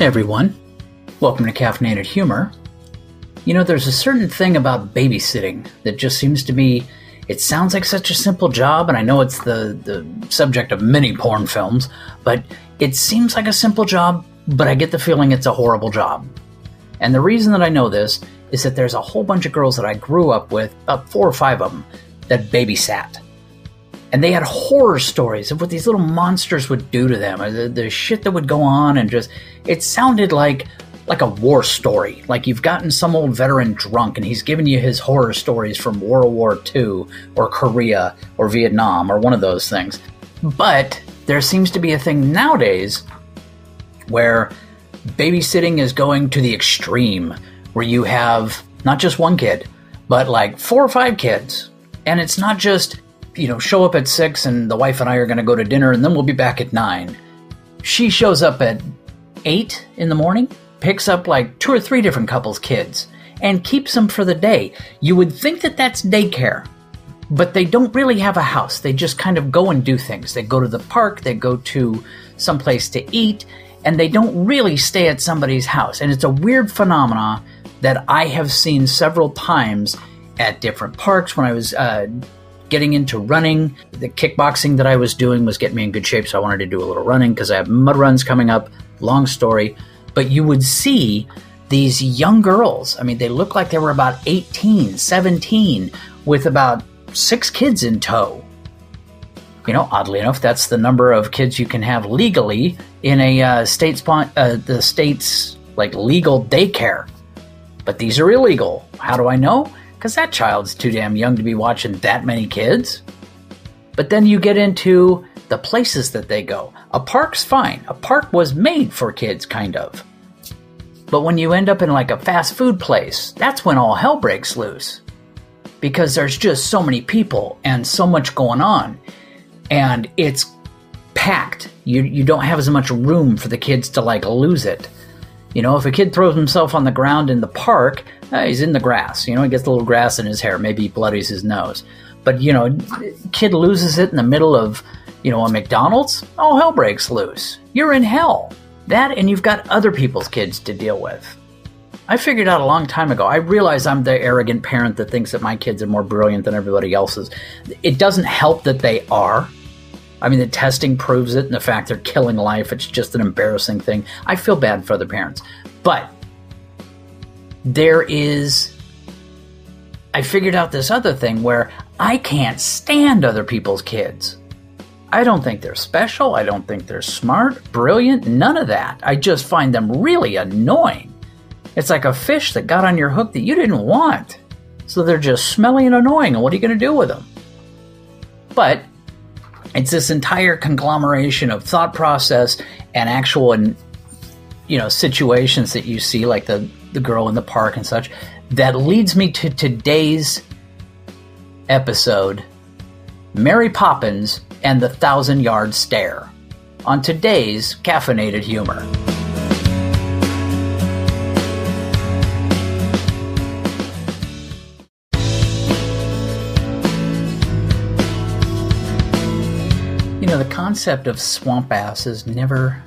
Hey everyone, welcome to Caffeinated Humor. You know, there's a certain thing about babysitting that just seems to be. It sounds like such a simple job, and I know it's the, the subject of many porn films, but it seems like a simple job, but I get the feeling it's a horrible job. And the reason that I know this is that there's a whole bunch of girls that I grew up with, about four or five of them, that babysat. And they had horror stories of what these little monsters would do to them, uh, the, the shit that would go on, and just it sounded like like a war story. Like you've gotten some old veteran drunk and he's giving you his horror stories from World War II or Korea or Vietnam or one of those things. But there seems to be a thing nowadays where babysitting is going to the extreme, where you have not just one kid, but like four or five kids. And it's not just, you know, show up at six and the wife and I are going to go to dinner and then we'll be back at nine. She shows up at eight in the morning picks up like two or three different couples' kids and keeps them for the day. You would think that that's daycare, but they don't really have a house. They just kind of go and do things. They go to the park, they go to someplace to eat, and they don't really stay at somebody's house. And it's a weird phenomenon that I have seen several times at different parks when I was uh, getting into running. The kickboxing that I was doing was getting me in good shape, so I wanted to do a little running because I have mud runs coming up. Long story but you would see these young girls. I mean, they looked like they were about 18, 17, with about six kids in tow. You know, oddly enough, that's the number of kids you can have legally in a uh, state spon- uh, the state's like legal daycare. But these are illegal. How do I know? Because that child's too damn young to be watching that many kids. But then you get into the places that they go. A park's fine. A park was made for kids, kind of. But when you end up in like a fast food place, that's when all hell breaks loose. Because there's just so many people and so much going on. And it's packed. You, you don't have as much room for the kids to like lose it. You know, if a kid throws himself on the ground in the park, uh, he's in the grass. You know, he gets a little grass in his hair. Maybe he bloodies his nose. But, you know, kid loses it in the middle of you know, a McDonald's, all hell breaks loose. You're in hell. That and you've got other people's kids to deal with. I figured out a long time ago. I realize I'm the arrogant parent that thinks that my kids are more brilliant than everybody else's. It doesn't help that they are. I mean, the testing proves it, and the fact they're killing life, it's just an embarrassing thing. I feel bad for other parents. But there is. I figured out this other thing where I can't stand other people's kids. I don't think they're special. I don't think they're smart, brilliant, none of that. I just find them really annoying. It's like a fish that got on your hook that you didn't want. So they're just smelly and annoying, and what are you going to do with them? But it's this entire conglomeration of thought process and actual and you know situations that you see like the the girl in the park and such that leads me to today's episode Mary Poppins and the Thousand Yard Stare on today's Caffeinated Humor. Know, the concept of swamp ass is never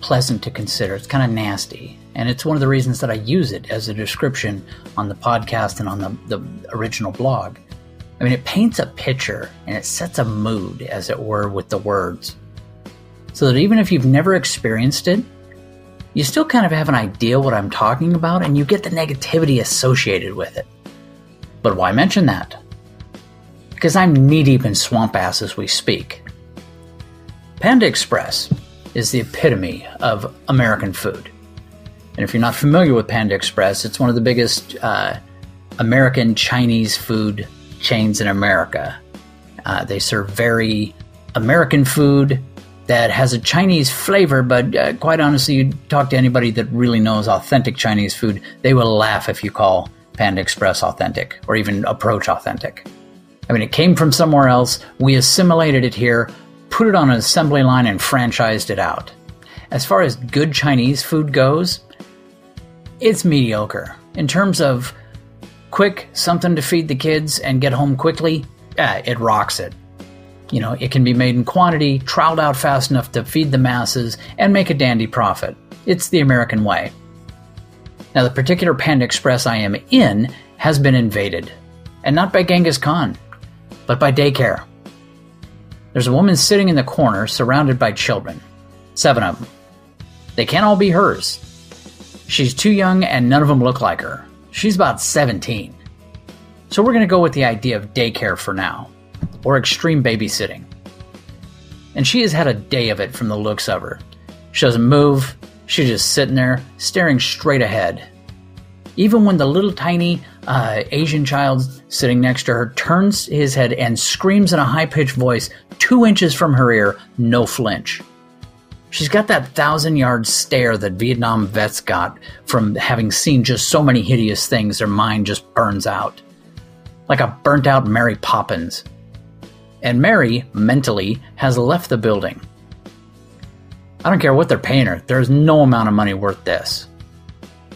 pleasant to consider. It's kind of nasty. And it's one of the reasons that I use it as a description on the podcast and on the, the original blog. I mean, it paints a picture and it sets a mood, as it were, with the words. So that even if you've never experienced it, you still kind of have an idea what I'm talking about and you get the negativity associated with it. But why mention that? Because I'm knee deep in swamp ass as we speak. Panda Express is the epitome of American food. And if you're not familiar with Panda Express, it's one of the biggest uh, American Chinese food chains in America. Uh, they serve very American food that has a Chinese flavor, but uh, quite honestly, you talk to anybody that really knows authentic Chinese food, they will laugh if you call Panda Express authentic or even approach authentic. I mean, it came from somewhere else, we assimilated it here, put it on an assembly line, and franchised it out. As far as good Chinese food goes, it's mediocre. In terms of quick, something to feed the kids and get home quickly, eh, it rocks it. You know, it can be made in quantity, troweled out fast enough to feed the masses, and make a dandy profit. It's the American way. Now, the particular Panda Express I am in has been invaded, and not by Genghis Khan, but by daycare. There's a woman sitting in the corner surrounded by children, seven of them. They can't all be hers. She's too young and none of them look like her. She's about 17. So we're going to go with the idea of daycare for now, or extreme babysitting. And she has had a day of it from the looks of her. She doesn't move, she's just sitting there, staring straight ahead. Even when the little tiny uh, Asian child sitting next to her turns his head and screams in a high pitched voice, two inches from her ear, no flinch. She's got that thousand yard stare that Vietnam vets got from having seen just so many hideous things, their mind just burns out like a burnt out Mary Poppins. And Mary, mentally, has left the building. I don't care what they're paying her, there's no amount of money worth this.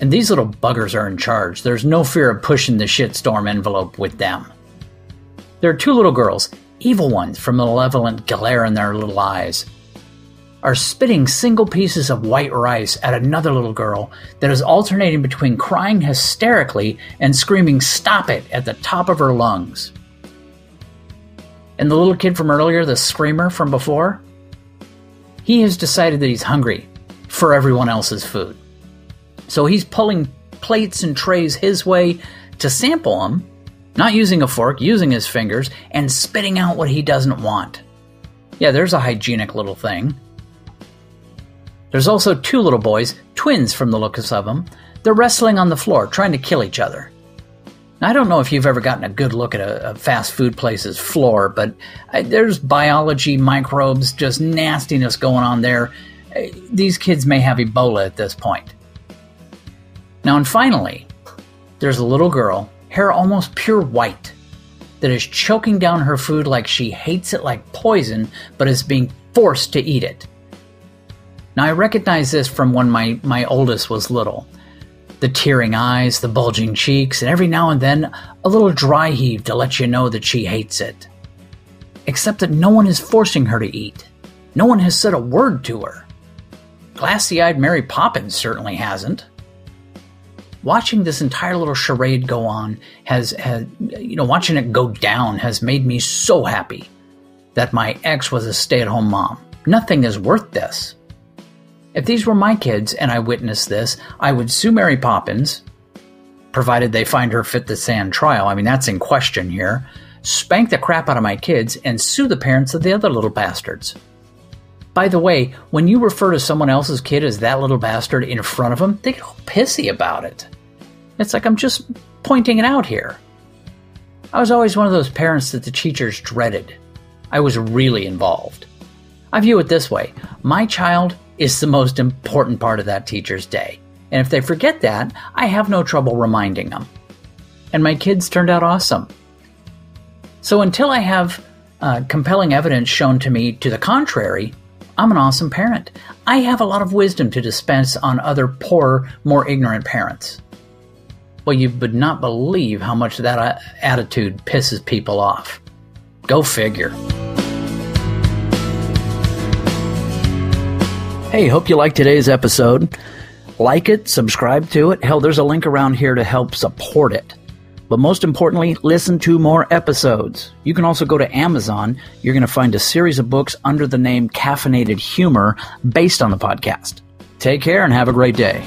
And these little buggers are in charge. There's no fear of pushing the shitstorm envelope with them. There are two little girls, evil ones from malevolent glare in their little eyes, are spitting single pieces of white rice at another little girl that is alternating between crying hysterically and screaming stop it at the top of her lungs. And the little kid from earlier, the screamer from before, he has decided that he's hungry for everyone else's food. So he's pulling plates and trays his way to sample them, not using a fork, using his fingers, and spitting out what he doesn't want. Yeah, there's a hygienic little thing. There's also two little boys, twins from the looks of them. They're wrestling on the floor, trying to kill each other. Now, I don't know if you've ever gotten a good look at a, a fast food place's floor, but I, there's biology, microbes, just nastiness going on there. Uh, these kids may have Ebola at this point. Now, and finally, there's a little girl, hair almost pure white, that is choking down her food like she hates it like poison, but is being forced to eat it. Now, I recognize this from when my, my oldest was little. The tearing eyes, the bulging cheeks, and every now and then a little dry heave to let you know that she hates it. Except that no one is forcing her to eat. No one has said a word to her. Glassy eyed Mary Poppins certainly hasn't. Watching this entire little charade go on has, has, you know, watching it go down has made me so happy that my ex was a stay at home mom. Nothing is worth this. If these were my kids and I witnessed this, I would sue Mary Poppins, provided they find her fit to stand trial. I mean, that's in question here. Spank the crap out of my kids and sue the parents of the other little bastards. By the way, when you refer to someone else's kid as that little bastard in front of them, they get all pissy about it. It's like I'm just pointing it out here. I was always one of those parents that the teachers dreaded. I was really involved. I view it this way my child is the most important part of that teacher's day. And if they forget that, I have no trouble reminding them. And my kids turned out awesome. So until I have uh, compelling evidence shown to me to the contrary, I'm an awesome parent. I have a lot of wisdom to dispense on other poor, more ignorant parents. Well, you would not believe how much that uh, attitude pisses people off. Go figure. Hey, hope you liked today's episode. Like it, subscribe to it. Hell, there's a link around here to help support it. But most importantly, listen to more episodes. You can also go to Amazon. You're going to find a series of books under the name Caffeinated Humor based on the podcast. Take care and have a great day.